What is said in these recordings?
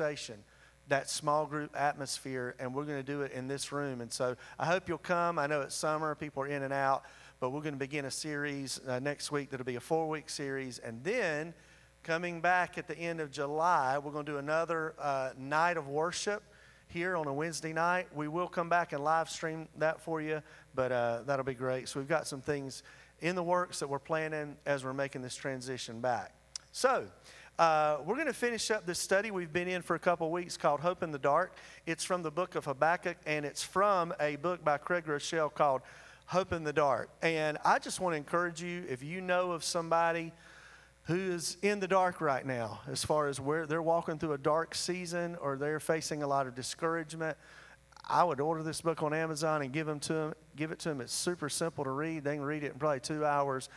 conversation, that small group atmosphere, and we're going to do it in this room. And so I hope you'll come. I know it's summer, people are in and out, but we're going to begin a series uh, next week that'll be a four week series. And then coming back at the end of July, we're going to do another uh, night of worship here on a Wednesday night. We will come back and live stream that for you, but uh, that'll be great. So we've got some things in the works that we're planning as we're making this transition back. So, uh, we're going to finish up this study we've been in for a couple weeks called Hope in the Dark. It's from the book of Habakkuk, and it's from a book by Craig Groeschel called Hope in the Dark. And I just want to encourage you if you know of somebody who is in the dark right now, as far as where they're walking through a dark season or they're facing a lot of discouragement, I would order this book on Amazon and give them to them. Give it to them. It's super simple to read. They can read it in probably two hours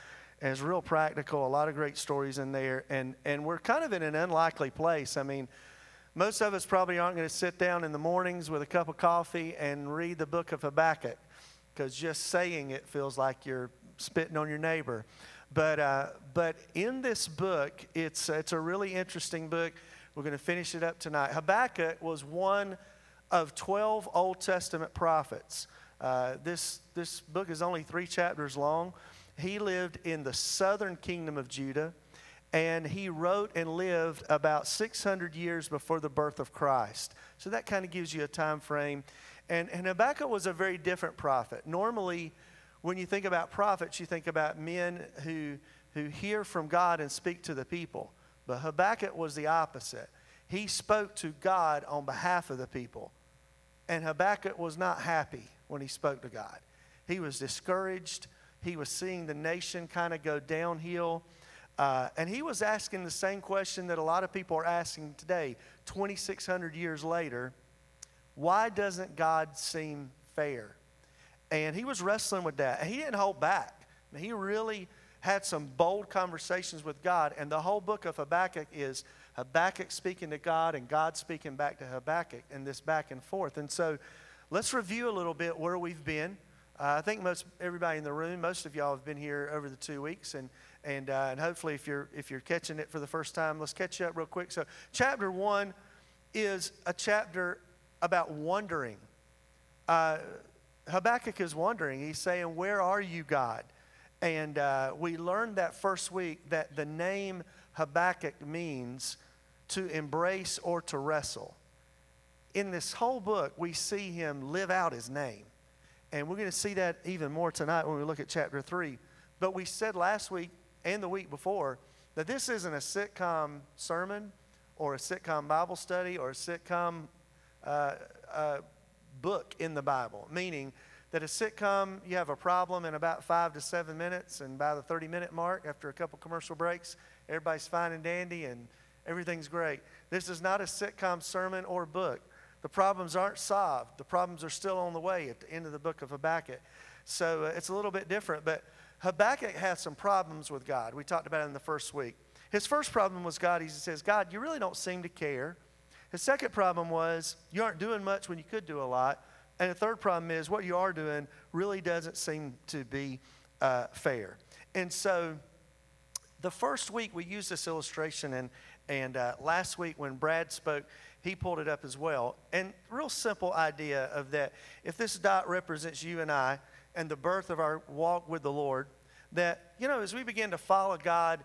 it's real practical. A lot of great stories in there, and and we're kind of in an unlikely place. I mean, most of us probably aren't going to sit down in the mornings with a cup of coffee and read the book of Habakkuk, because just saying it feels like you're spitting on your neighbor. But uh, but in this book, it's it's a really interesting book. We're going to finish it up tonight. Habakkuk was one of 12 Old Testament prophets. Uh, this, this book is only three chapters long, he lived in the southern kingdom of Judah, and he wrote and lived about 600 years before the birth of Christ. So that kind of gives you a time frame. And, and Habakkuk was a very different prophet. Normally, when you think about prophets, you think about men who, who hear from God and speak to the people. But Habakkuk was the opposite. He spoke to God on behalf of the people. And Habakkuk was not happy when he spoke to God. He was discouraged. He was seeing the nation kind of go downhill. Uh, and he was asking the same question that a lot of people are asking today, 2,600 years later why doesn't God seem fair? And he was wrestling with that. And he didn't hold back. He really had some bold conversations with God. And the whole book of Habakkuk is Habakkuk speaking to God and God speaking back to Habakkuk and this back and forth. And so let's review a little bit where we've been. Uh, I think most everybody in the room, most of y'all have been here over the two weeks, and and uh, and hopefully, if you're if you're catching it for the first time, let's catch you up real quick. So, chapter one is a chapter about wondering. Uh, Habakkuk is wondering. He's saying, "Where are you, God?" And uh, we learned that first week that the name Habakkuk means to embrace or to wrestle. In this whole book, we see him live out his name. And we're going to see that even more tonight when we look at chapter 3. But we said last week and the week before that this isn't a sitcom sermon or a sitcom Bible study or a sitcom uh, uh, book in the Bible, meaning that a sitcom, you have a problem in about five to seven minutes, and by the 30 minute mark, after a couple commercial breaks, everybody's fine and dandy and everything's great. This is not a sitcom sermon or book. The problems aren't solved. The problems are still on the way at the end of the book of Habakkuk. So uh, it's a little bit different. But Habakkuk has some problems with God. We talked about it in the first week. His first problem was God. He says, God, you really don't seem to care. His second problem was you aren't doing much when you could do a lot. And the third problem is what you are doing really doesn't seem to be uh, fair. And so the first week we used this illustration, and, and uh, last week when Brad spoke, he pulled it up as well. And real simple idea of that. If this dot represents you and I and the birth of our walk with the Lord, that, you know, as we begin to follow God,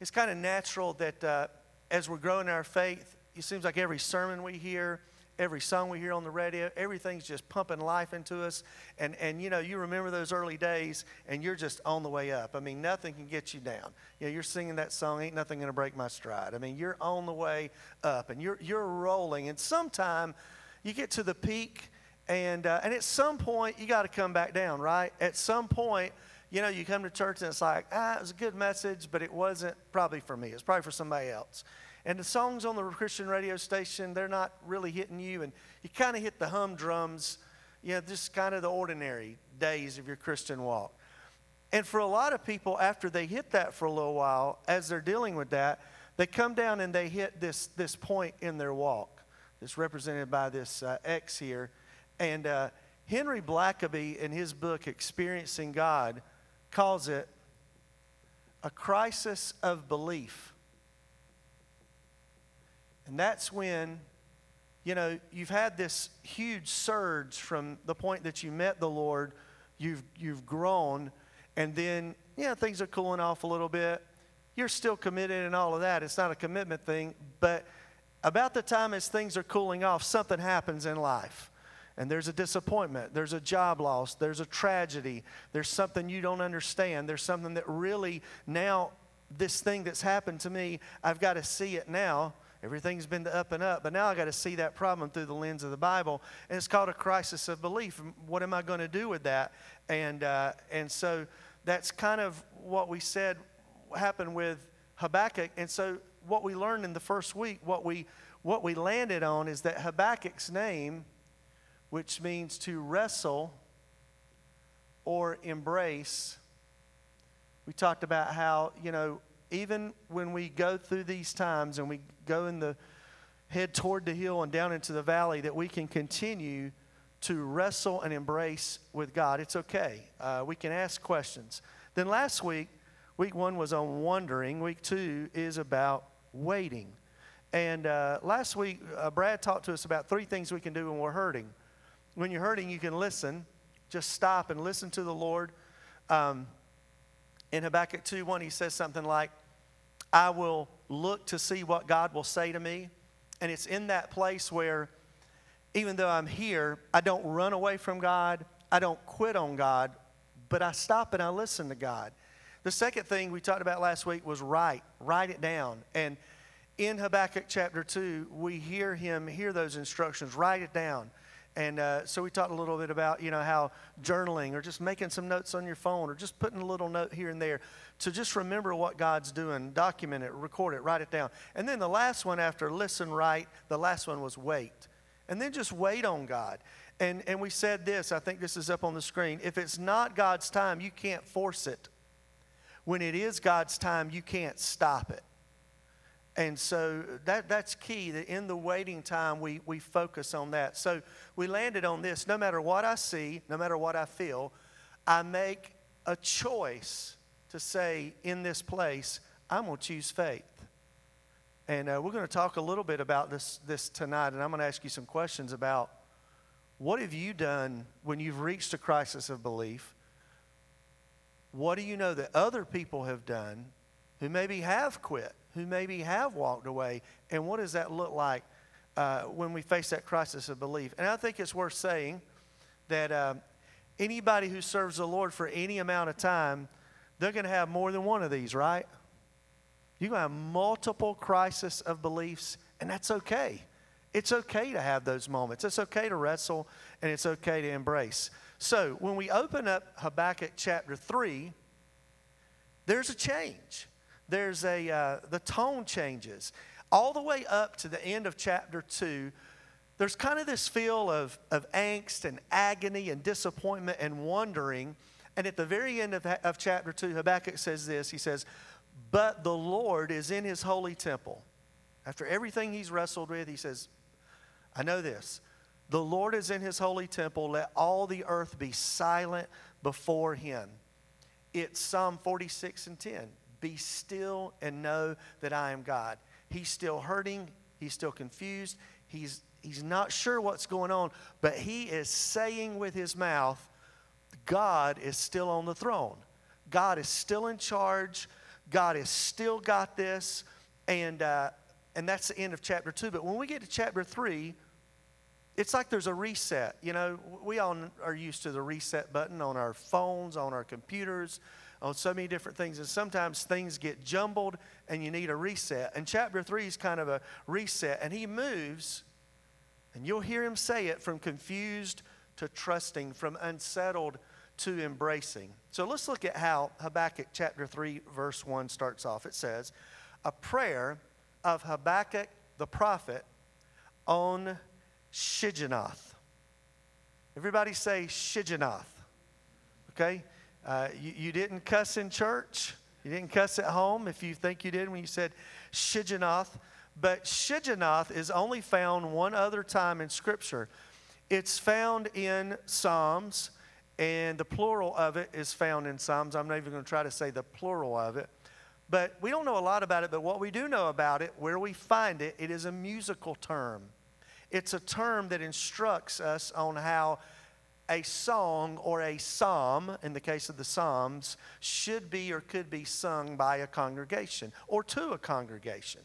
it's kind of natural that uh, as we're growing our faith, it seems like every sermon we hear, every song we hear on the radio, everything's just pumping life into us. And, and you know, you remember those early days and you're just on the way up. I mean, nothing can get you down. You know, you're singing that song, Ain't Nothing Gonna Break My Stride. I mean, you're on the way up and you're, you're rolling. And sometime you get to the peak and, uh, and at some point you got to come back down, right? At some point, you know, you come to church and it's like, ah, it was a good message, but it wasn't probably for me. It's probably for somebody else. And the songs on the Christian radio station, they're not really hitting you. And you kind of hit the humdrums, you know, just kind of the ordinary days of your Christian walk. And for a lot of people, after they hit that for a little while, as they're dealing with that, they come down and they hit this, this point in their walk. That's represented by this uh, X here. And uh, Henry Blackaby, in his book, Experiencing God, calls it a crisis of belief. And that's when you know, you've had this huge surge from the point that you met the Lord, you've, you've grown, and then, yeah, things are cooling off a little bit. You're still committed and all of that. It's not a commitment thing, but about the time as things are cooling off, something happens in life. And there's a disappointment, there's a job loss, there's a tragedy, there's something you don't understand, there's something that really now, this thing that's happened to me, I've got to see it now. Everything's been up and up, but now I got to see that problem through the lens of the Bible, and it's called a crisis of belief. What am I going to do with that? And uh, and so that's kind of what we said happened with Habakkuk. And so what we learned in the first week, what we what we landed on is that Habakkuk's name, which means to wrestle or embrace. We talked about how, you know, even when we go through these times and we go in the head toward the hill and down into the valley, that we can continue to wrestle and embrace with God. It's okay. Uh, we can ask questions. Then last week, week one was on wondering. Week two is about waiting. And uh, last week, uh, Brad talked to us about three things we can do when we're hurting. When you're hurting, you can listen. Just stop and listen to the Lord. Um, in Habakkuk 2 1, he says something like, I will look to see what God will say to me. And it's in that place where, even though I'm here, I don't run away from God, I don't quit on God, but I stop and I listen to God. The second thing we talked about last week was write, write it down. And in Habakkuk chapter 2, we hear him hear those instructions, write it down. And uh, so we talked a little bit about, you know, how journaling or just making some notes on your phone or just putting a little note here and there to just remember what God's doing, document it, record it, write it down. And then the last one after listen, write, the last one was wait. And then just wait on God. And, and we said this, I think this is up on the screen. If it's not God's time, you can't force it. When it is God's time, you can't stop it. And so that, that's key that in the waiting time, we, we focus on that. So we landed on this no matter what I see, no matter what I feel, I make a choice to say in this place, I'm going to choose faith. And uh, we're going to talk a little bit about this, this tonight, and I'm going to ask you some questions about what have you done when you've reached a crisis of belief? What do you know that other people have done who maybe have quit? Who maybe have walked away. And what does that look like uh, when we face that crisis of belief? And I think it's worth saying that uh, anybody who serves the Lord for any amount of time, they're going to have more than one of these, right? You're going to have multiple crisis of beliefs, and that's okay. It's okay to have those moments. It's okay to wrestle, and it's okay to embrace. So when we open up Habakkuk chapter 3, there's a change there's a, uh, the tone changes. All the way up to the end of chapter 2, there's kind of this feel of, of angst and agony and disappointment and wondering. And at the very end of, of chapter 2, Habakkuk says this He says, But the Lord is in his holy temple. After everything he's wrestled with, he says, I know this. The Lord is in his holy temple. Let all the earth be silent before him. It's Psalm 46 and 10. Be still and know that I am God. He's still hurting. He's still confused. He's, he's not sure what's going on, but he is saying with his mouth, God is still on the throne. God is still in charge. God has still got this. And, uh, and that's the end of chapter two. But when we get to chapter three, it's like there's a reset. You know, we all are used to the reset button on our phones, on our computers on so many different things. And sometimes things get jumbled and you need a reset. And chapter three is kind of a reset. And he moves, and you'll hear him say it from confused to trusting, from unsettled to embracing. So let's look at how Habakkuk chapter 3, verse 1 starts off. It says, A prayer of Habakkuk the prophet on Shigionoth. Everybody say Shigionoth. Okay? Uh, you, you, didn't cuss in church. You didn't cuss at home if you think you did when you said Shigionoth. But Shigionoth is only found one other time in Scripture. It's found in Psalms, and the plural of it is found in Psalms. I'm not even going to try to say the plural of it. But we don't know a lot about it, but what we do know about it, where we find it, it is a musical term. It's a term that instructs us on how a song or a psalm, in the case of the Psalms, should be or could be sung by a congregation or to a congregation.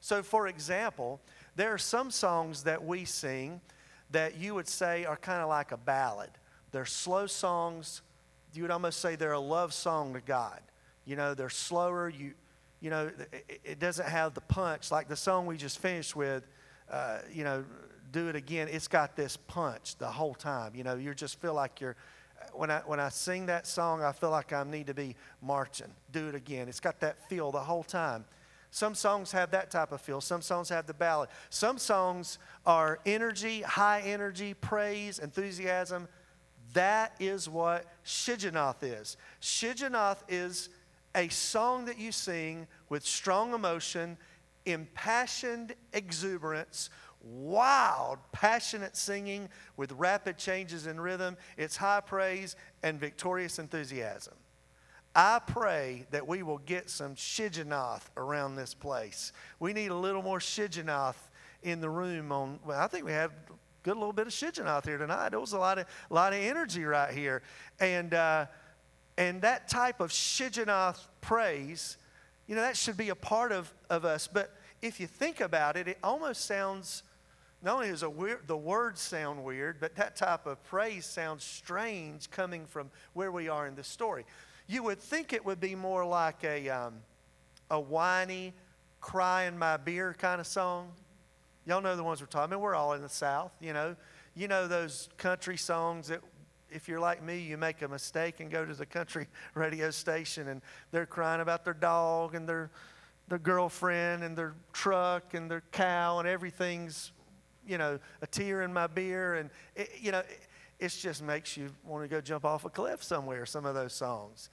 So, for example, there are some songs that we sing that you would say are kind of like a ballad. They're slow songs. You would almost say they're a love song to God. You know, they're slower. You, you know, it, it doesn't have the punch like the song we just finished with. Uh, you know, do it again, it's got this punch the whole time. You know, you just feel like you're, when I, when I sing that song, I feel like I need to be marching. Do it again. It's got that feel the whole time. Some songs have that type of feel. Some songs have the ballad. Some songs are energy, high energy, praise, enthusiasm. That is what Shigionoth is. Shigionoth is a song that you sing with strong emotion, impassioned exuberance, wild, passionate singing with rapid changes in rhythm. It's high praise and victorious enthusiasm. I pray that we will get some Shigionoth around this place. We need a little more Shigionoth in the room. On well, I think we have a good little bit of Shigionoth here tonight. There was a lot of lot of energy right here, and uh, and that type of Shigionoth praise, you know, that should be a part of of us. But if you think about it, it almost sounds not only does weird, the words sound weird, but that type of praise sounds strange coming from where we are in the story. You would think it would be more like a, um, a whiny, crying my beer kind of song. Y'all know the ones we're talking about. We're all in the South, you know. You know those country songs that, if you're like me, you make a mistake and go to the country radio station and they're crying about their dog and their, their girlfriend and their truck and their cow and everything's you know, a tear in my beer. And, it, you know, it, it just makes you want to go jump off a cliff somewhere, some of those songs.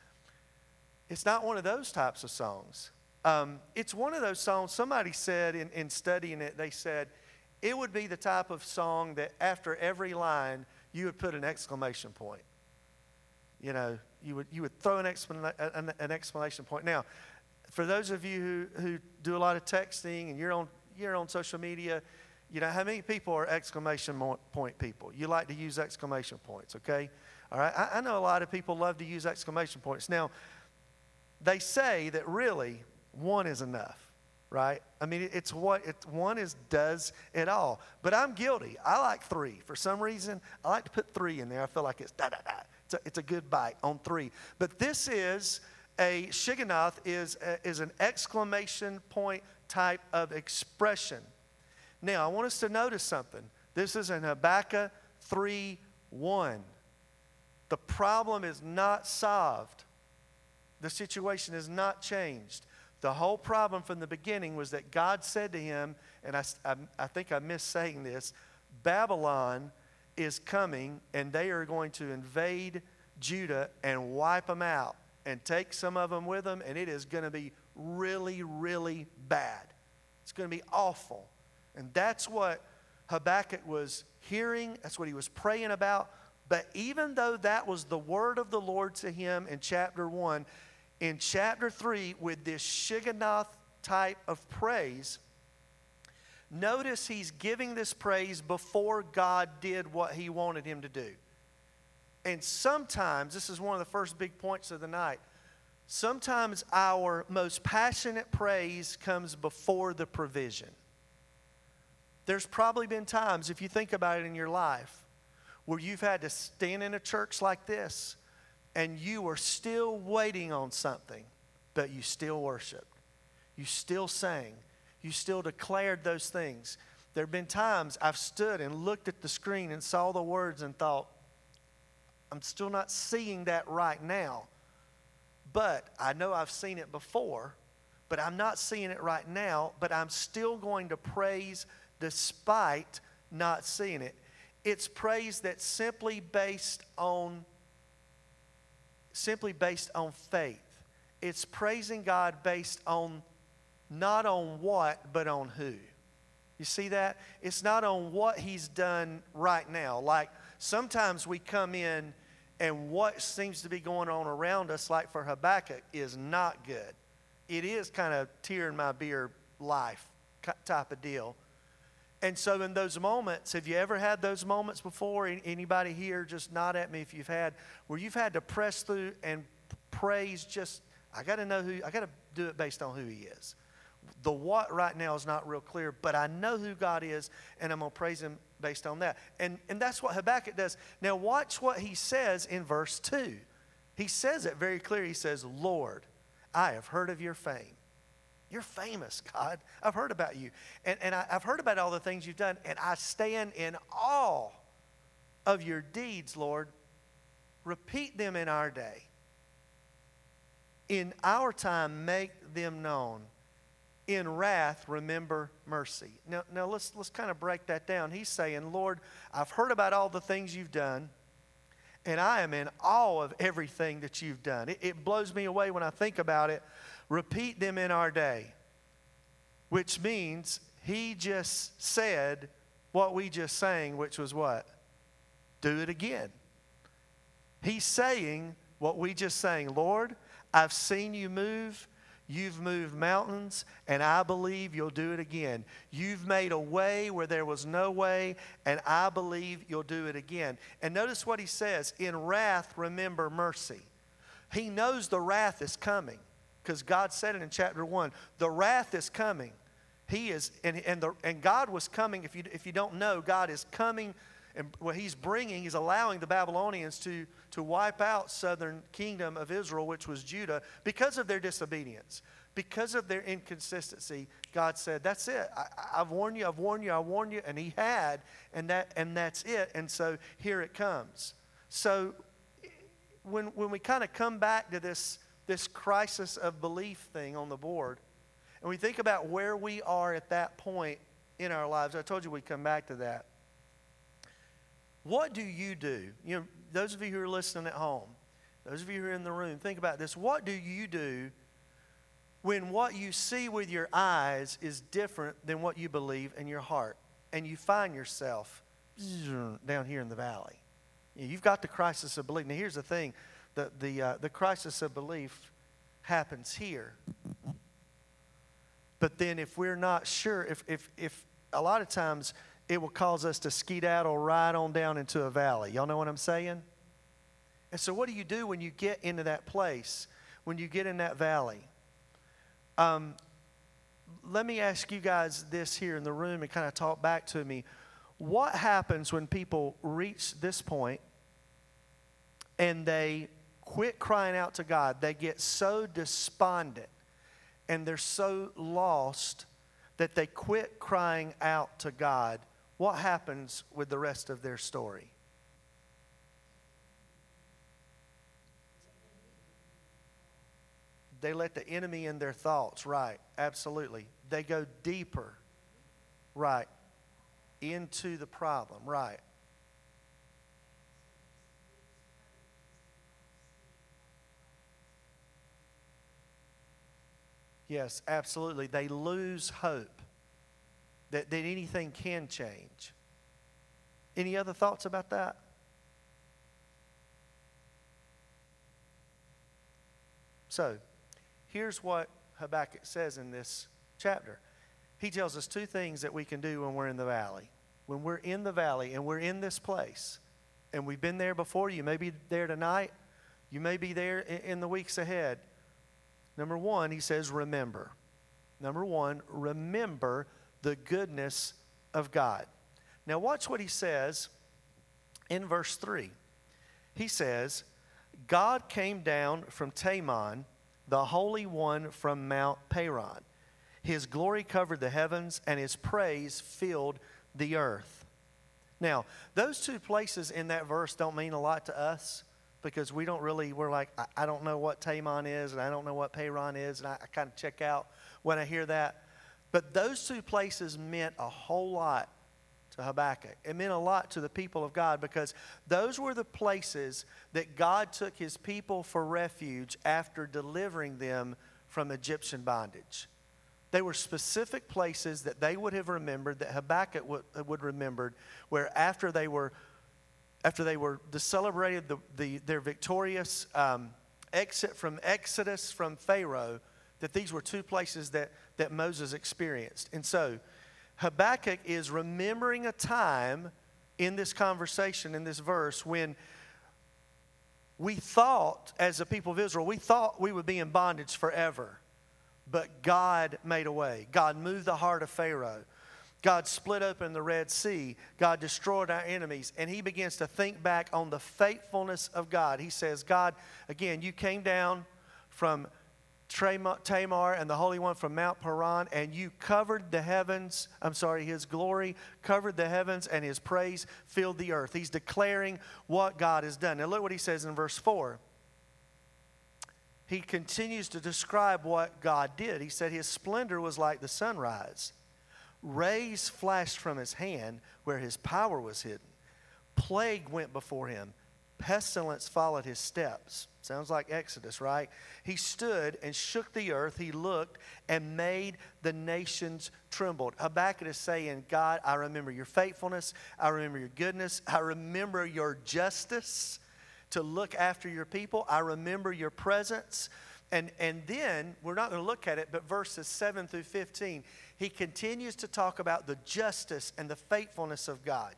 It's not one of those types of songs. Um, it's one of those songs, somebody said in, in studying it, they said it would be the type of song that after every line, you would put an exclamation point. You know, you would, you would throw an, explan- an, an exclamation point. Now, for those of you who, who do a lot of texting and you're on, you're on social media, you know, how many people are exclamation point people? You like to use exclamation points, okay? All right, I, I know a lot of people love to use exclamation points. Now, they say that really one is enough, right? I mean, it's what it, one is does it all. But I'm guilty. I like three. For some reason, I like to put three in there. I feel like it's da da da. It's a, it's a good bite on three. But this is a Shigionoth is a, is an exclamation point type of expression. Now, I want us to notice something. This is in Habakkuk 3 1. The problem is not solved, the situation is not changed. The whole problem from the beginning was that God said to him, and I, I, I think I missed saying this Babylon is coming, and they are going to invade Judah and wipe them out and take some of them with them, and it is going to be really, really bad. It's going to be awful. And that's what Habakkuk was hearing, that's what he was praying about. But even though that was the word of the Lord to him in chapter 1, in chapter 3, with this Shigionoth type of praise, notice he's giving this praise before God did what he wanted him to do. And sometimes, this is one of the first big points of the night, sometimes our most passionate praise comes before the provision. There's probably been times, if you think about it in your life, where you've had to stand in a church like this and you are still waiting on something, but you still worshiped. You still sang. You still declared those things. There have been times I've stood and looked at the screen and saw the words and thought, I'm still not seeing that right now. But I know I've seen it before, but I'm not seeing it right now. But I'm still going to praise despite not seeing it. It's praise that's simply based on simply based on faith. It's praising God based on not on what, but on who. You see that? It's not on what he's done right now. Like sometimes we come in and what seems to be going on around us, like for Habakkuk, is not good. It is kind of tear in my beer life type of deal. And so, in those moments, have you ever had those moments before? Anybody here, just nod at me if you've had, where you've had to press through and praise just, I got to know who, I got to do it based on who He is. The what right now is not real clear, but I know who God is, and I'm going to praise Him based on that. And, and that's what Habakkuk does. Now, watch what he says in verse 2. He says it very clear. He says, Lord, I have heard of your fame you're famous, God. I've heard about you. And, and I, I've heard about all the things you've done, and I stand in awe of your deeds, Lord. Repeat them in our day. In our time, make them known. In wrath, remember mercy. Now, now let's, let's kind of break that down. He's saying, Lord, I've heard about all the things you've done, and I am in awe of everything that you've done. It, it blows me away when I think about it repeat them in our day, which means he just said what we just sang, which was what? Do it again. He's saying what we just sang Lord, I've seen you move. You've moved mountains, and I believe you'll do it again. You've made a way where there was no way, and I believe you'll do it again. And notice what he says In wrath, remember mercy. He knows the wrath is coming because God said it in chapter 1 the wrath is coming. He is, and, and, the, and God was coming. If you, if you don't know, God is coming, and what He's bringing, He's allowing the Babylonians to, to wipe out southern kingdom of Israel, which was Judah, because of their disobedience, because of their inconsistency. God said, That's it. I, I've warned you, I've warned you, I warned you, and He had, and, that, and that's it. And so here it comes. So when, when we kind of come back to this this crisis of belief thing on the board, and we think about where we are at that point in our lives, I told you we'd come back to that. What do you do? You know, those of you who are listening at home, those of you who are in the room, think about this. What do you do when what you see with your eyes is different than what you believe in your heart, and you find yourself down here in the valley? You've got the crisis of belief. Now, here's the thing the, the, uh, the crisis of belief happens here. But then, if we're not sure, if, if, if a lot of times it will cause us to skedaddle right on down into a valley. Y'all know what I'm saying? And so, what do you do when you get into that place, when you get in that valley? Um, let me ask you guys this here in the room and kind of talk back to me. What happens when people reach this point and they quit crying out to God. They get so despondent and they're so lost that they quit crying out to God. What happens with the rest of their story? They let the enemy in their thoughts, right? Absolutely. They go deeper, right, into the problem, right. Yes, absolutely. They lose hope that, that anything can change. Any other thoughts about that? So, here's what Habakkuk says in this chapter. He tells us two things that we can do when we're in the valley. When we're in the valley and we're in this place, and we've been there before, you may be there tonight, you may be there in the weeks ahead. Number one, he says, remember. Number one, remember the goodness of God. Now, watch what he says in verse 3. He says, God came down from Teman, the Holy One from Mount Paran. His glory covered the heavens, and his praise filled the earth. Now, those two places in that verse don't mean a lot to us because we don't really, we're like, I, I don't know what Teman is and I don't know what Paran is, and I, I kind of check out when I hear that. But those two places meant a whole lot to Habakkuk. It meant a lot to the people of God because those were the places that God took his people for refuge after delivering them from Egyptian bondage. They were specific places that they would have remembered, that Habakkuk would, would remembered, where after they were after they were celebrated the, the, their victorious um, exit from Exodus from Pharaoh, that these were two places that, that Moses experienced. And so Habakkuk is remembering a time in this conversation, in this verse, when we thought, as the people of Israel, we thought we would be in bondage forever. But God made a way. God moved the heart of Pharaoh. God split open the Red Sea. God destroyed our enemies. And he begins to think back on the faithfulness of God. He says, God, again, you came down from Tamar and the Holy One from Mount Paran, and you covered the heavens. I'm sorry, his glory covered the heavens, and his praise filled the earth. He's declaring what God has done. Now, look what he says in verse 4. He continues to describe what God did. He said, His splendor was like the sunrise, rays flashed from his hand where his power was hidden. Plague went before him, pestilence followed his steps. Sounds like Exodus, right? He stood and shook the earth. He looked and made the nations trembled. Habakkuk is saying, God, I remember your faithfulness. I remember your goodness. I remember your justice to look after your people. I remember your presence. And, and then, we're not going to look at it, but verses 7 through 15, he continues to talk about the justice and the faithfulness of God.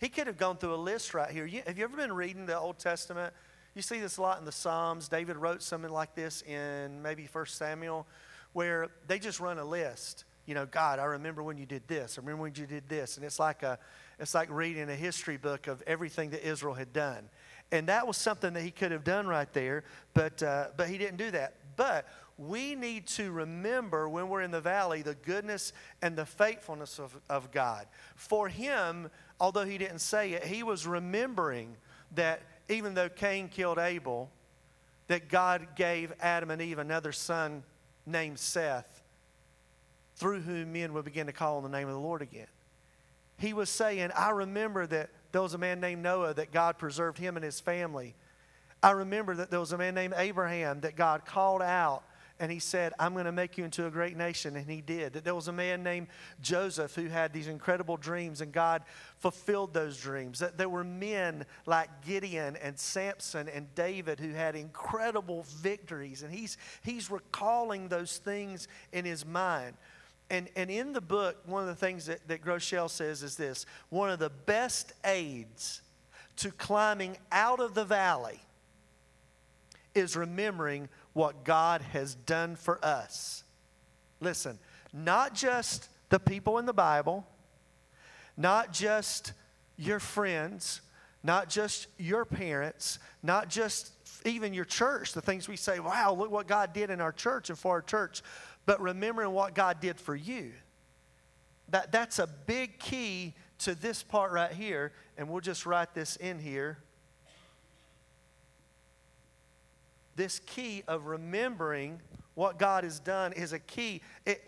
He could have gone through a list right here. You, have you ever been reading the Old Testament? You see this a lot in the Psalms. David wrote something like this in maybe First Samuel, where they just run a list. You know, God, I remember when you did this. I remember when you did this. And it's like a, it's like reading a history book of everything that Israel had done. And that was something that he could have done right there, but, uh, but he didn't do that. But we need to remember when we're in the valley the goodness and the faithfulness of, of God. For him, although he didn't say it, he was remembering that even though Cain killed Abel, that God gave Adam and Eve another son named Seth, through whom men would begin to call on the name of the Lord again. He was saying, I remember that there was a man named Noah that God preserved him and his family. I remember that there was a man named Abraham that God called out and he said, I'm going to make you into a great nation. And he did. That there was a man named Joseph who had these incredible dreams, and God fulfilled those dreams. That there were men like Gideon and Samson and David who had incredible victories. And he's, he's recalling those things in his mind. And, and in the book, one of the things that, that Groeschel says is this one of the best aids to climbing out of the valley is remembering what God has done for us. Listen, not just the people in the Bible, not just your friends, not just your parents, not just even your church, the things we say, wow, look what God did in our church and for our church, but remembering what God did for you. That, that's a big key to this part right here, and we'll just write this in here. this key of remembering what God has done is a key. It,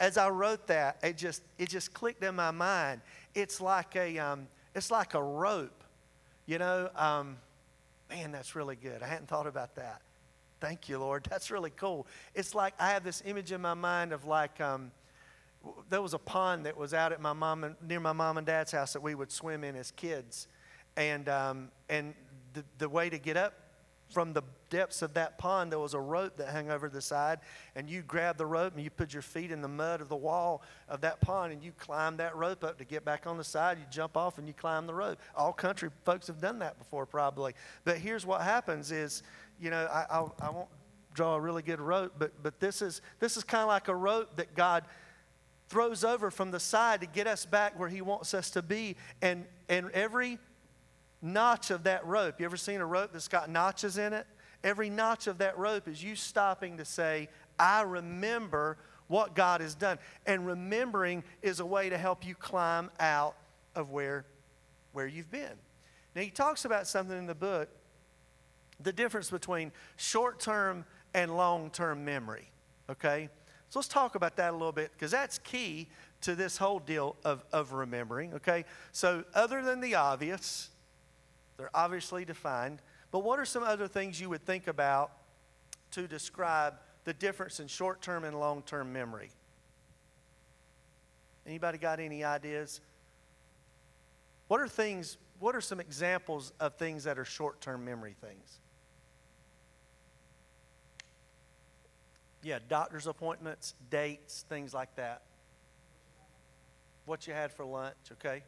as I wrote that, it just it just clicked in my mind. It's like a um, it's like a rope, you know. Um, man, that's really good. I hadn't thought about that. Thank you, Lord. That's really cool. It's like I have this image in my mind of like um, there was a pond that was out at my mom and near my mom and dad's house that we would swim in as kids, and um, and the, the way to get up from the depths of that pond, there was a rope that hung over the side, and you grab the rope and you put your feet in the mud of the wall of that pond, and you climb that rope up to get back on the side. You jump off and you climb the rope. All country folks have done that before, probably. But here's what happens: is you know I, I, I won't draw a really good rope, but but this is this is kind of like a rope that God throws over from the side to get us back where He wants us to be, and and every notch of that rope. You ever seen a rope that's got notches in it? Every notch of that rope is you stopping to say, I remember what God has done. And remembering is a way to help you climb out of where, where you've been. Now, he talks about something in the book the difference between short term and long term memory. Okay? So let's talk about that a little bit because that's key to this whole deal of, of remembering. Okay? So, other than the obvious, they're obviously defined. But what are some other things you would think about to describe the difference in short term and long term memory? Anybody got any ideas? What are things, what are some examples of things that are short term memory things? Yeah, doctor's appointments, dates, things like that. what you had for lunch, okay?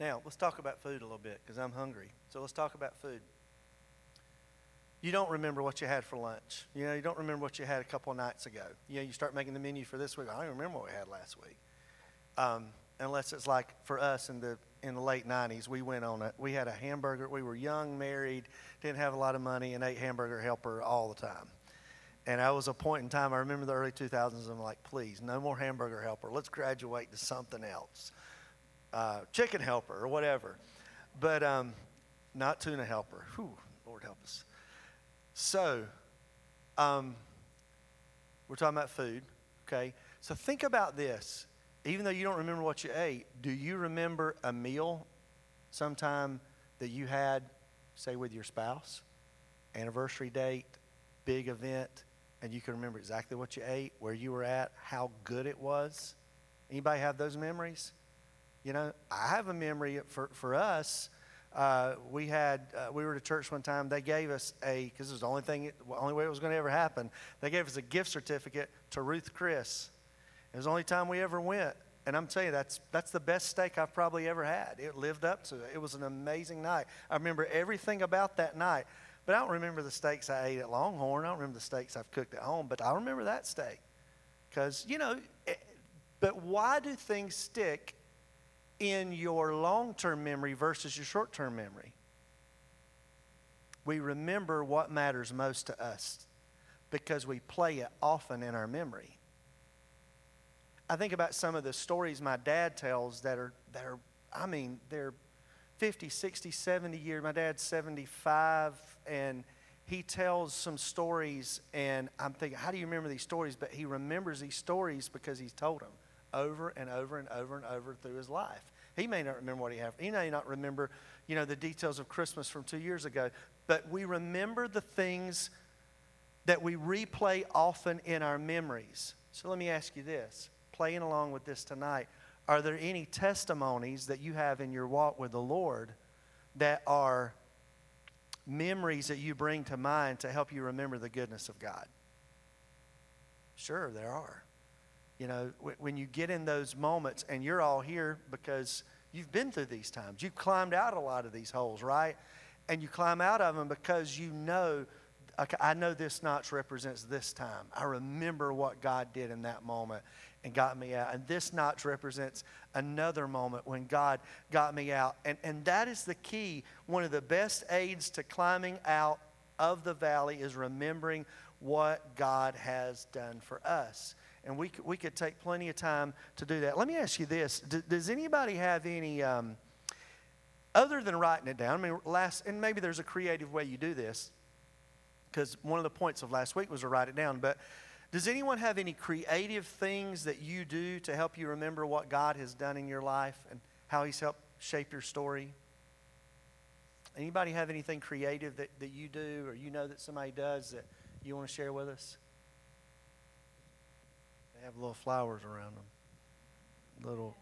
Now, let's talk about food a little bit because I'm hungry. So let's talk about food. You don't remember what you had for lunch. You know, you don't remember what you had a couple nights ago. You know, you start making the menu for this week. I don't even remember what we had last week. Um, unless it's like for us in the in the late 90s, we went on a we had a hamburger. We were young, married, didn't have a lot of money, and ate hamburger helper all the time. And I was a point in time. I remember the early 2000s. I'm like, please, no more hamburger helper. Let's graduate to something else, uh, chicken helper or whatever, but um, not tuna helper. Whew, Lord help us. So, um, we're talking about food, okay? So think about this even though you don't remember what you ate, do you remember a meal sometime that you had, say, with your spouse? Anniversary date, big event, and you can remember exactly what you ate, where you were at, how good it was? Anybody have those memories? You know, I have a memory for, for us. Uh, we had uh, we were at church one time. They gave us a because it was the only thing, only way it was going to ever happen. They gave us a gift certificate to Ruth Chris it was the only time we ever went. And I'm telling you, that's, that's the best steak I've probably ever had. It lived up to it. It was an amazing night. I remember everything about that night. But I don't remember the steaks I ate at Longhorn. I don't remember the steaks I've cooked at home. But I remember that steak. Because, you know, it, eh, but why do things stick in your long term memory versus your short term memory? We remember what matters most to us because we play it often in our memory. I think about some of the stories my dad tells that are, that are I mean, they're 50, 60, 70 years. My dad's 75, and he tells some stories, and I'm thinking, how do you remember these stories? But he remembers these stories because he's told them over and over and over and over through his life. He may not remember what he had. He may not remember, you know, the details of Christmas from two years ago. But we remember the things that we replay often in our memories. So let me ask you this playing along with this tonight, are there any testimonies that you have in your walk with the Lord that are memories that you bring to mind to help you remember the goodness of God? Sure, there are. You know, when you get in those moments, and you're all here because you've been through these times, you've climbed out a lot of these holes, right? And you climb out of them because you know okay, I know this notch represents this time. I remember what God did in that moment and got me out. And this notch represents another moment when God got me out. And, and that is the key. One of the best aids to climbing out of the valley is remembering what God has done for us. And we we could take plenty of time to do that. Let me ask you this Does anybody have any, um, other than writing it down, I mean, last, and maybe there's a creative way you do this, because one of the points of last week was to write it down, but does anyone have any creative things that you do to help you remember what God has done in your life and how He's helped shape your story? Anybody have anything creative that, that you do or you know that somebody does that you want to share with us? They have little flowers around them. Little.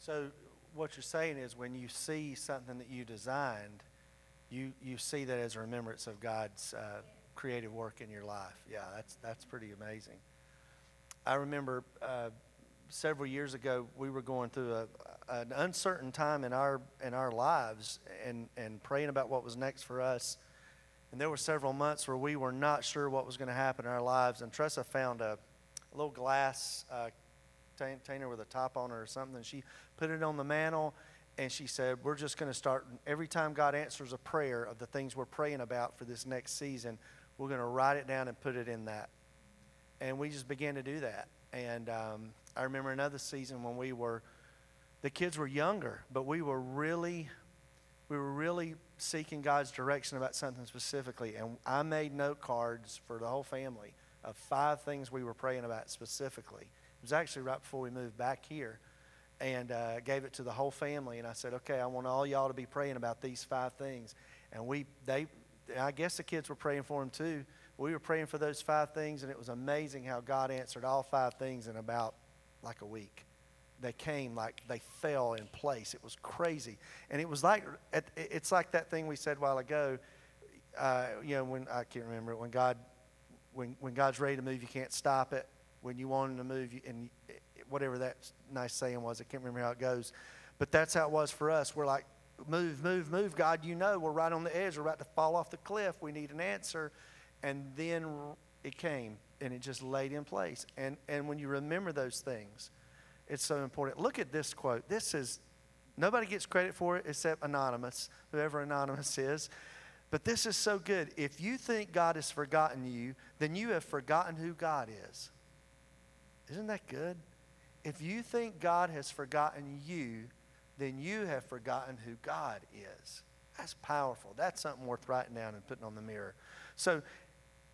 So, what you're saying is when you see something that you designed, you, you see that as a remembrance of God's uh, creative work in your life. Yeah, that's, that's pretty amazing. I remember uh, several years ago, we were going through a, an uncertain time in our, in our lives and, and praying about what was next for us. And there were several months where we were not sure what was going to happen in our lives. And Tressa found a, a little glass uh, container with a top on it or something. And she put it on the mantle and she said, We're just going to start, every time God answers a prayer of the things we're praying about for this next season, we're going to write it down and put it in that. And we just began to do that. And um, I remember another season when we were, the kids were younger, but we were really, we were really seeking God's direction about something specifically. And I made note cards for the whole family of five things we were praying about specifically. It was actually right before we moved back here. And uh, gave it to the whole family. And I said, okay, I want all y'all to be praying about these five things. And we, they, I guess the kids were praying for him too. We were praying for those five things, and it was amazing how God answered all five things in about like a week. They came like they fell in place. It was crazy, and it was like it's like that thing we said a while ago. uh, you know, when I can't remember it, when God, when, when God's ready to move, you can't stop it. When you want him to move, you, and whatever that nice saying was, I can't remember how it goes. But that's how it was for us. We're like, move, move, move. God, you know, we're right on the edge. We're about to fall off the cliff. We need an answer. And then it came and it just laid in place. And, and when you remember those things, it's so important. Look at this quote. This is, nobody gets credit for it except Anonymous, whoever Anonymous is. But this is so good. If you think God has forgotten you, then you have forgotten who God is. Isn't that good? If you think God has forgotten you, then you have forgotten who God is. That's powerful. That's something worth writing down and putting on the mirror. So,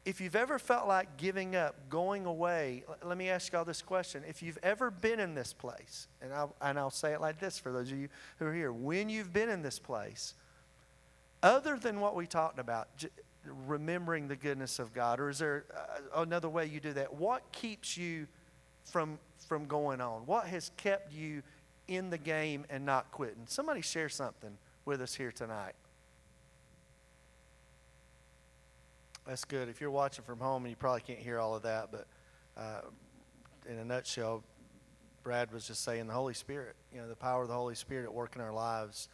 if you've ever felt like giving up, going away, let me ask you all this question. If you've ever been in this place, and I'll, and I'll say it like this for those of you who are here, when you've been in this place, other than what we talked about, remembering the goodness of God, or is there uh, another way you do that? What keeps you from, from going on? What has kept you in the game and not quitting? Somebody share something with us here tonight. That's good. If you're watching from home, and you probably can't hear all of that, but uh, in a nutshell, Brad was just saying the Holy Spirit, you know, the power of the Holy Spirit at work in our lives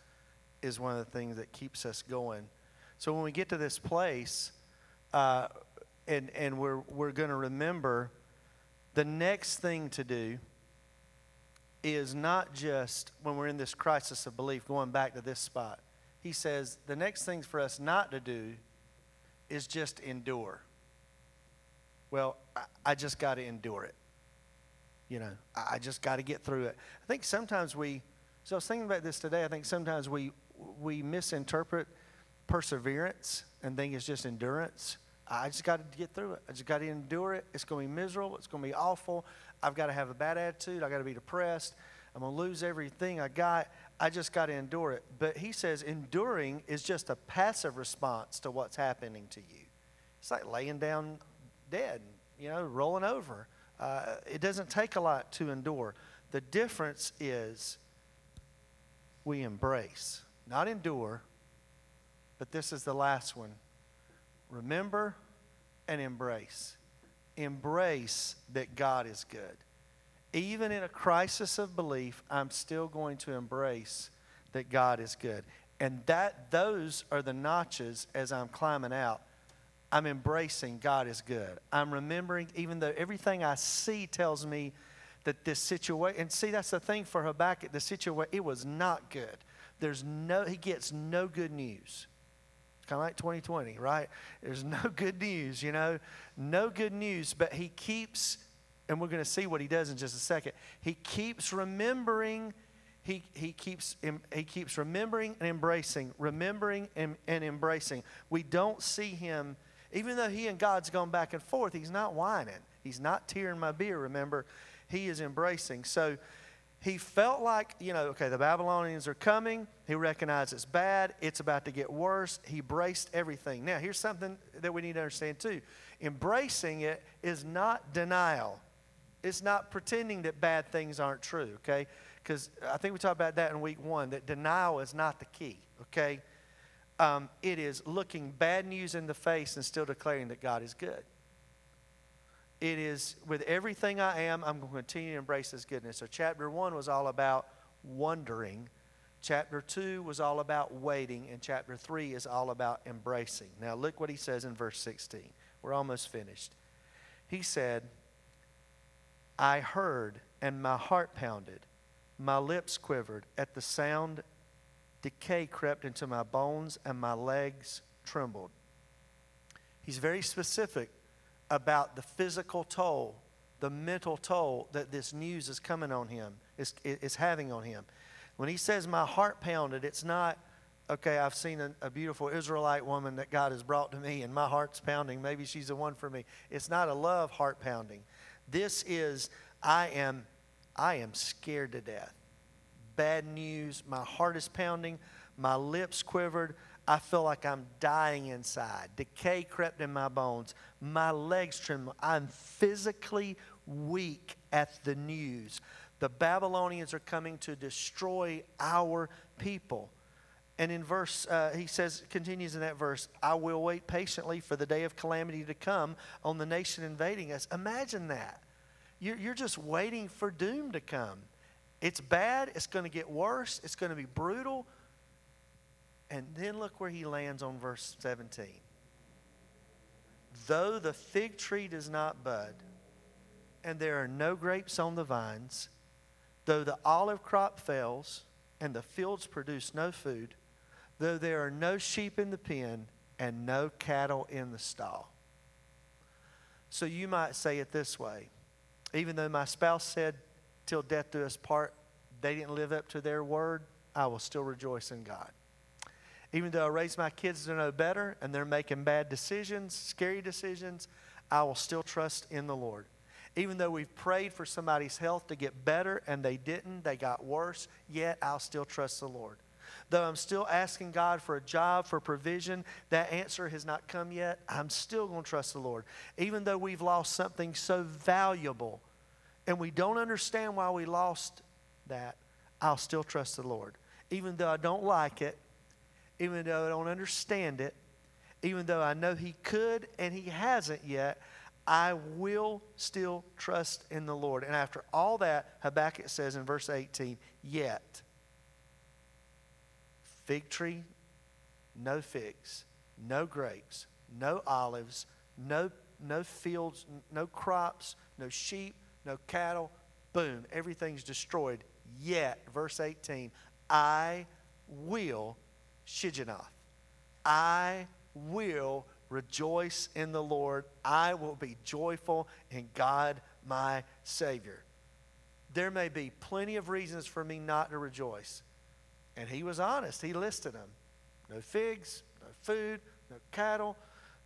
is one of the things that keeps us going. So when we get to this place, uh, and, and we're, we're going to remember the next thing to do is not just when we're in this crisis of belief, going back to this spot. He says the next thing for us not to do is just endure. Well, I, just got to endure it. You know, I, I just got to get through it. I think sometimes we, so I was thinking about this today, I think sometimes we, we misinterpret perseverance and think it's just endurance. I just got to get through it. I just got to endure it. It's going to be miserable. It's going to be awful. I've got to have a bad attitude. I got to be depressed. I'm going to lose everything I got. I just got to endure it. But he says enduring is just a passive response to what's happening to you. It's like laying down dead, you know, rolling over. Uh, it doesn't take a lot to endure. The difference is we embrace, not endure, but this is the last one remember and embrace. Embrace that God is good. Even in a crisis of belief, I'm still going to embrace that God is good. And that those are the notches as I'm climbing out. I'm embracing God is good. I'm remembering, even though everything I see tells me that this situation, and see, that's the thing for Habakkuk, the situation, it was not good. There's no, he gets no good news kind of like 2020, right? There's no good news, you know, no good news, but he keeps, and we're going to see what he does in just a second. He keeps remembering. He, he, keeps, he keeps remembering and embracing, remembering and, and embracing. We don't see him, even though he and God's gone back and forth, he's not whining. He's not tearing my beer, remember? He is embracing. So he felt like, you know, okay, the Babylonians are coming. He recognized it's bad. It's about to get worse. He braced everything. Now, here's something that we need to understand too embracing it is not denial, it's not pretending that bad things aren't true, okay? Because I think we talked about that in week one, that denial is not the key, okay? Um, it is looking bad news in the face and still declaring that God is good it is with everything I am, I'm going to continue to embrace His goodness. So, chapter one was all about wondering. Chapter 2 was all about waiting, and chapter 3 is all about embracing. Now, look what he says in verse 16. We're almost finished. He said, I heard, and my heart pounded. My lips quivered. At the sound, decay crept into my bones, and my legs trembled. He's very specific about the physical toll, the mental toll that this news is coming on him, is, is having on him. When he says, My heart pounded, it's not, okay, I've seen a, a, beautiful Israelite woman that God has brought to me and my heart's pounding. Maybe she's the one for me. It's not a love heart pounding. This is, I am, I am scared to death. Bad news. My heart is pounding. My lips quivered. I feel like I'm dying inside. Decay crept in my bones. My legs tremble. I'm physically weak at the news. The Babylonians are coming to destroy our people. And in verse, uh, he says, continues in that verse, I will wait patiently for the day of calamity to come on the nation invading us. Imagine that. You're, you're just waiting for doom to come. It's bad, it's going to get worse, it's going to be brutal. And then look where he lands on verse 17. Though the fig tree does not bud, and there are no grapes on the vines, though the olive crop fails, and the fields produce no food, though there are no sheep in the pen and no cattle in the stall. So you might say it this way even though my spouse said, till death do us part, they didn't live up to their word, I will still rejoice in God. Even though I raise my kids to know better and they're making bad decisions, scary decisions, I will still trust in the Lord. Even though we've prayed for somebody's health to get better and they didn't, they got worse, yet I'll still trust the Lord. Though I'm still asking God for a job, for provision, that answer has not come yet. I'm still going to trust the Lord. Even though we've lost something so valuable and we don't understand why we lost that, I'll still trust the Lord. Even though I don't like it, even though I don't understand it, even though I know He could and He hasn't yet, I will still trust in the Lord. And after all that, Habakkuk says in verse 18, yet fig tree, no figs, no grapes, no olives, no, no fields, no crops, no sheep, no cattle. Boom, everything's destroyed. Yet, verse 18, I will, Shigionoth, I will rejoice in the Lord. I will be joyful in God my Savior. There may be plenty of reasons for me not to rejoice. And he was honest. He listed them no figs, no food, no cattle,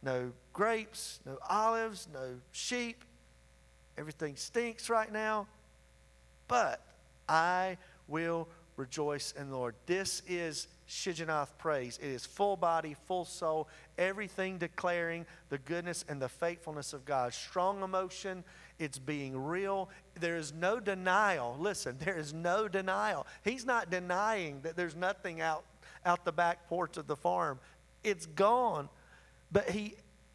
no grapes, no olives, no sheep. Everything stinks right now. But I will rejoice in the Lord. This is Shigionoth praise. It is full body, full soul, everything declaring the goodness and the faithfulness of God. Strong emotion, it's being real. There is no denial. Listen, there is no denial. He's not denying that there's nothing out, out the back porch of the farm. It's gone. But he,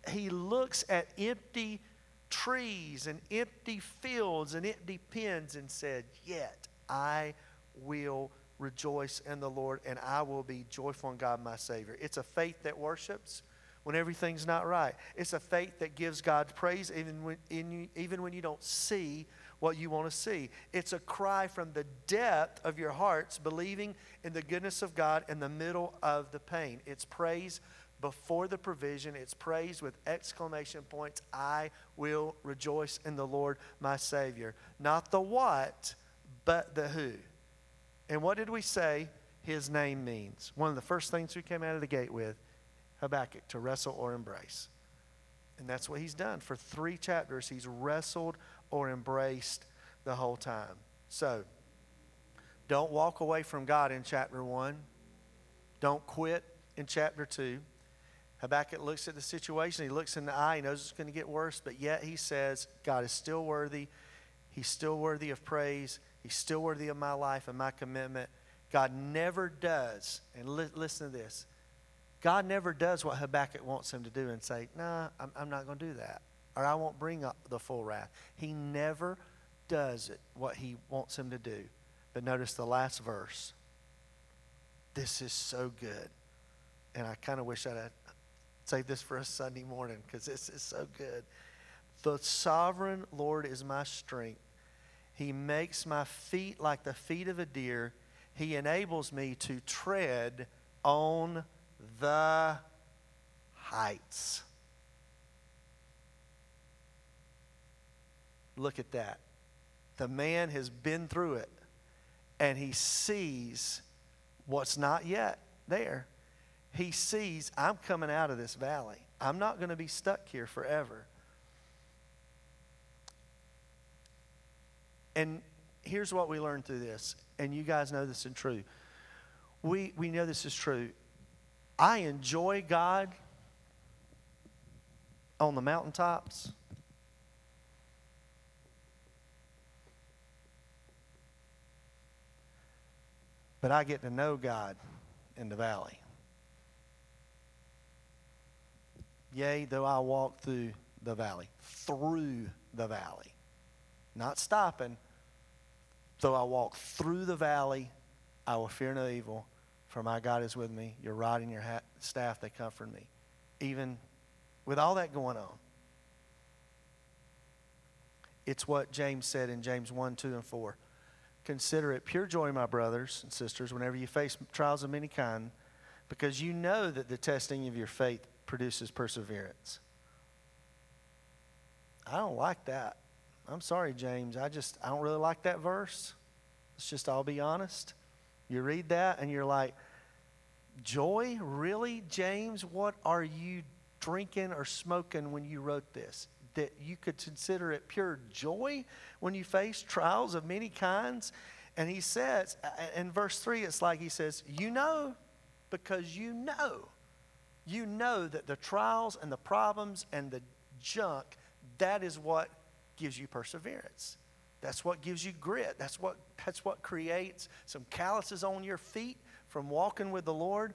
he looks at empty trees and empty fields and empty pens and said, Yet I will rejoice in the Lord and I will be joyful in God my Savior. It's a faith that worships when everything's not right. It's a faith that gives God praise even when, you, even when you don't see what you want to see. It's a cry from the depth of your hearts, believing in the goodness of God in the middle of the pain. It's praise before the provision. It's praise with exclamation points. I will rejoice in the Lord my Savior. Not the what, but the who. And what did we say his name means? One of the first things we came out of the gate with Habakkuk to wrestle or embrace. And that's what he's done. For three chapters, he's wrestled or embraced the whole time. So, don't walk away from God in chapter one. Don't quit in chapter two. Habakkuk looks at the situation, he looks in the eye, he knows it's going to get worse, but yet he says, God is still worthy. He's still worthy of praise. He's still worthy of my life and my commitment. God never does, and li- listen to this God never does what Habakkuk wants him to do and say, Nah, I'm, I'm not going to do that. Or I won't bring up the full wrath. He never does it, what he wants him to do. But notice the last verse. This is so good. And I kind of wish I'd saved this for a Sunday morning because this is so good. The sovereign Lord is my strength. He makes my feet like the feet of a deer. He enables me to tread on the heights. Look at that. The man has been through it and he sees what's not yet there. He sees, I'm coming out of this valley. I'm not going to be stuck here forever. And here's what we learned through this, and you guys know this is true. We, we know this is true. I enjoy God on the mountaintops. But I get to know God in the valley. Yea, though I walk through the valley, through the valley, not stopping. Though I walk through the valley, I will fear no evil, for my God is with me. Your rod and your hat, staff, they comfort me. Even with all that going on, it's what James said in James 1, 2, and 4. Consider it pure joy, my brothers and sisters, whenever you face trials of any kind, because you know that the testing of your faith produces perseverance. I don't like that. I'm sorry, James. I just, I don't really like that verse. Let's just all be honest. You read that and you're like, joy? Really, James? What are you drinking or smoking when you wrote this? That you could consider it pure joy when you face trials of many kinds? And he says, in verse 3, it's like he says, You know, because you know. You know that the trials and the problems and the junk, that is what gives you perseverance. That's what gives you grit. That's what, that's what creates some calluses on your feet from walking with the Lord.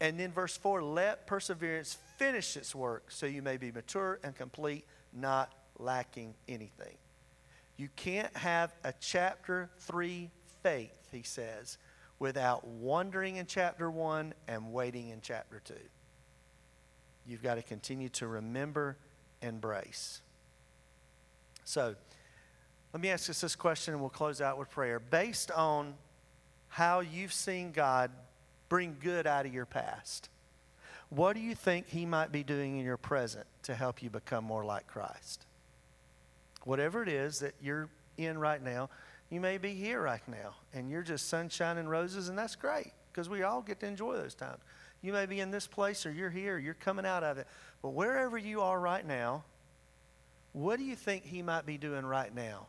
And then verse 4 let perseverance finish its work so you may be mature and complete, not lacking anything. You can't have a chapter 3 faith, he says, without wondering in chapter 1 and waiting in chapter 2. You've got to continue to remember and brace. So, let me ask us this question and we'll close out with prayer. Based on how you've seen God bring good out of your past, what do you think He might be doing in your present to help you become more like Christ? Whatever it is that you're in right now, you may be here right now and you're just sunshine and roses, and that's great because we all get to enjoy those times. You may be in this place or you're here, you're coming out of it. But wherever you are right now, what do you think he might be doing write now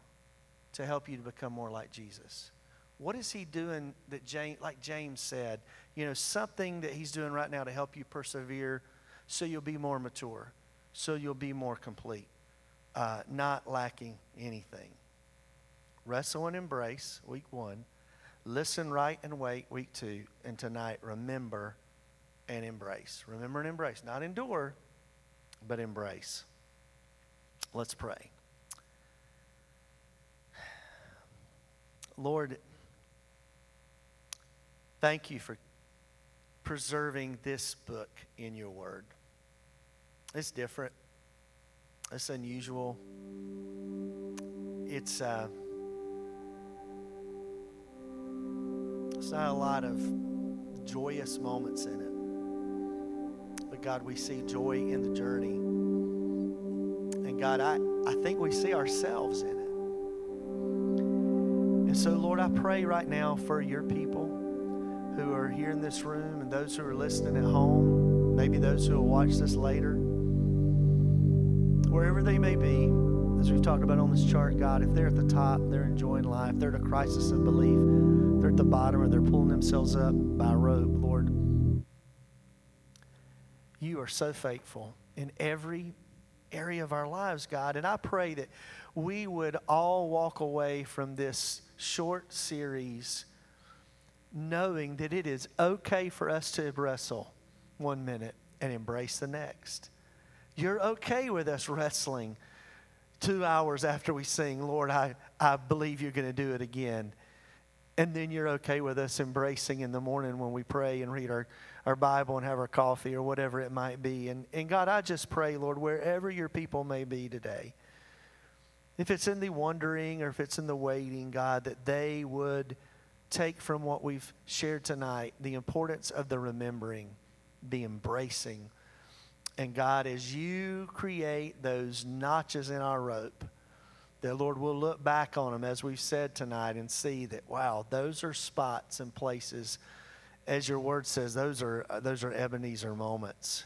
to help you to become more like Jesus? What is he doing that James, like James said, you know, something that he's doing right now to help you persevere so you'll be more mature, so you'll be more complete, uh, not lacking anything. Wrestle and embrace, week one. Listen, right, and wait, week two. And tonight, remember and embrace. Remember and embrace. Not endure, but embrace. Let's pray. Lord, thank you for preserving this book in your word. It's different. It's unusual. It's uh, it's not a lot of joyous moments in it. But God, we see joy in the journey. God, I, I think we see ourselves in it. And so, Lord, I pray right now for your people who are here in this room and those who are listening at home, maybe those who will watch this later, wherever they may be, as we've talked about on this chart, God, if they're at the top, they're enjoying life, they're at a crisis of belief, they're at the bottom, or they're pulling themselves up by a rope, Lord, you are so faithful in every area of our lives, God. And I pray that we would all walk away from this short series knowing that it is okay for us to wrestle one minute and embrace the next. You're okay with us wrestling two hours after we sing, Lord, I, I believe you're going to do it again. And then you're okay with us embracing in the morning when we pray and read our, our Bible and have our coffee or whatever it might be. And, and God, I just pray, Lord, wherever your people may be today, if it's in the wondering or if it's in the waiting, God, that they would take from what we've shared tonight the importance of the remembering, the embracing. And God, as you create those notches in our rope, that Lord will look back on them as we've said tonight and see that wow, those are spots and places, as your word says, those are uh, those are Ebenezer moments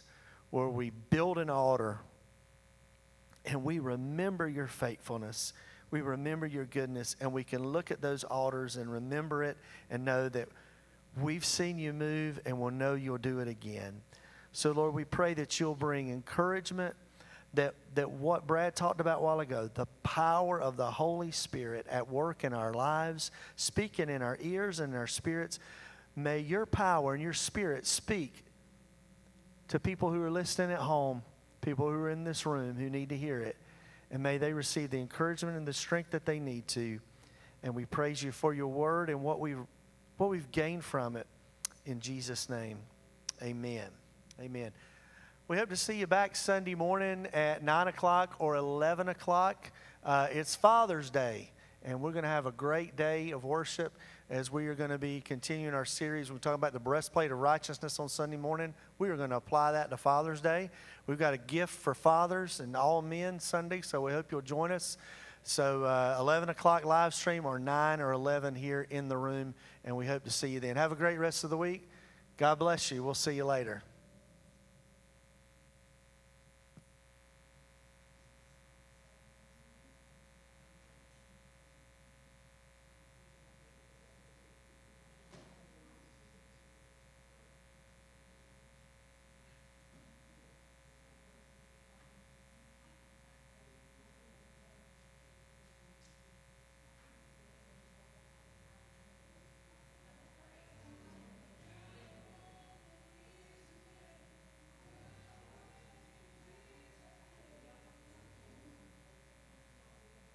where we build an altar and we remember your faithfulness. We remember your goodness, and we can look at those altars and remember it and know that we've seen you move and we'll know you'll do it again. So, Lord, we pray that you'll bring encouragement that, that what Brad talked about a while ago, the power of the Holy Spirit at work in our lives, speaking in our ears and our spirits, May your power and your spirit speak to people who are listening at home, people who are in this room who need to hear it. And may they receive the encouragement and the strength that they need to. And we praise you for your word and what we've, what we've gained from it. In Jesus' name, amen. Amen. We hope to see you back Sunday morning at 9 o'clock or 11 o'clock. Uh, it's Father's Day, and we're going to have a great day of worship as we are going to be continuing our series. We're talking about the breastplate of righteousness on Sunday morning. We are going to apply that to Father's Day. We've got a gift for fathers and all men Sunday, so we hope you'll join us. So, uh, 11 o'clock live stream or 9 or 11 here in the room, and we hope to see you then. Have a great rest of the week. God bless you. We'll see you later.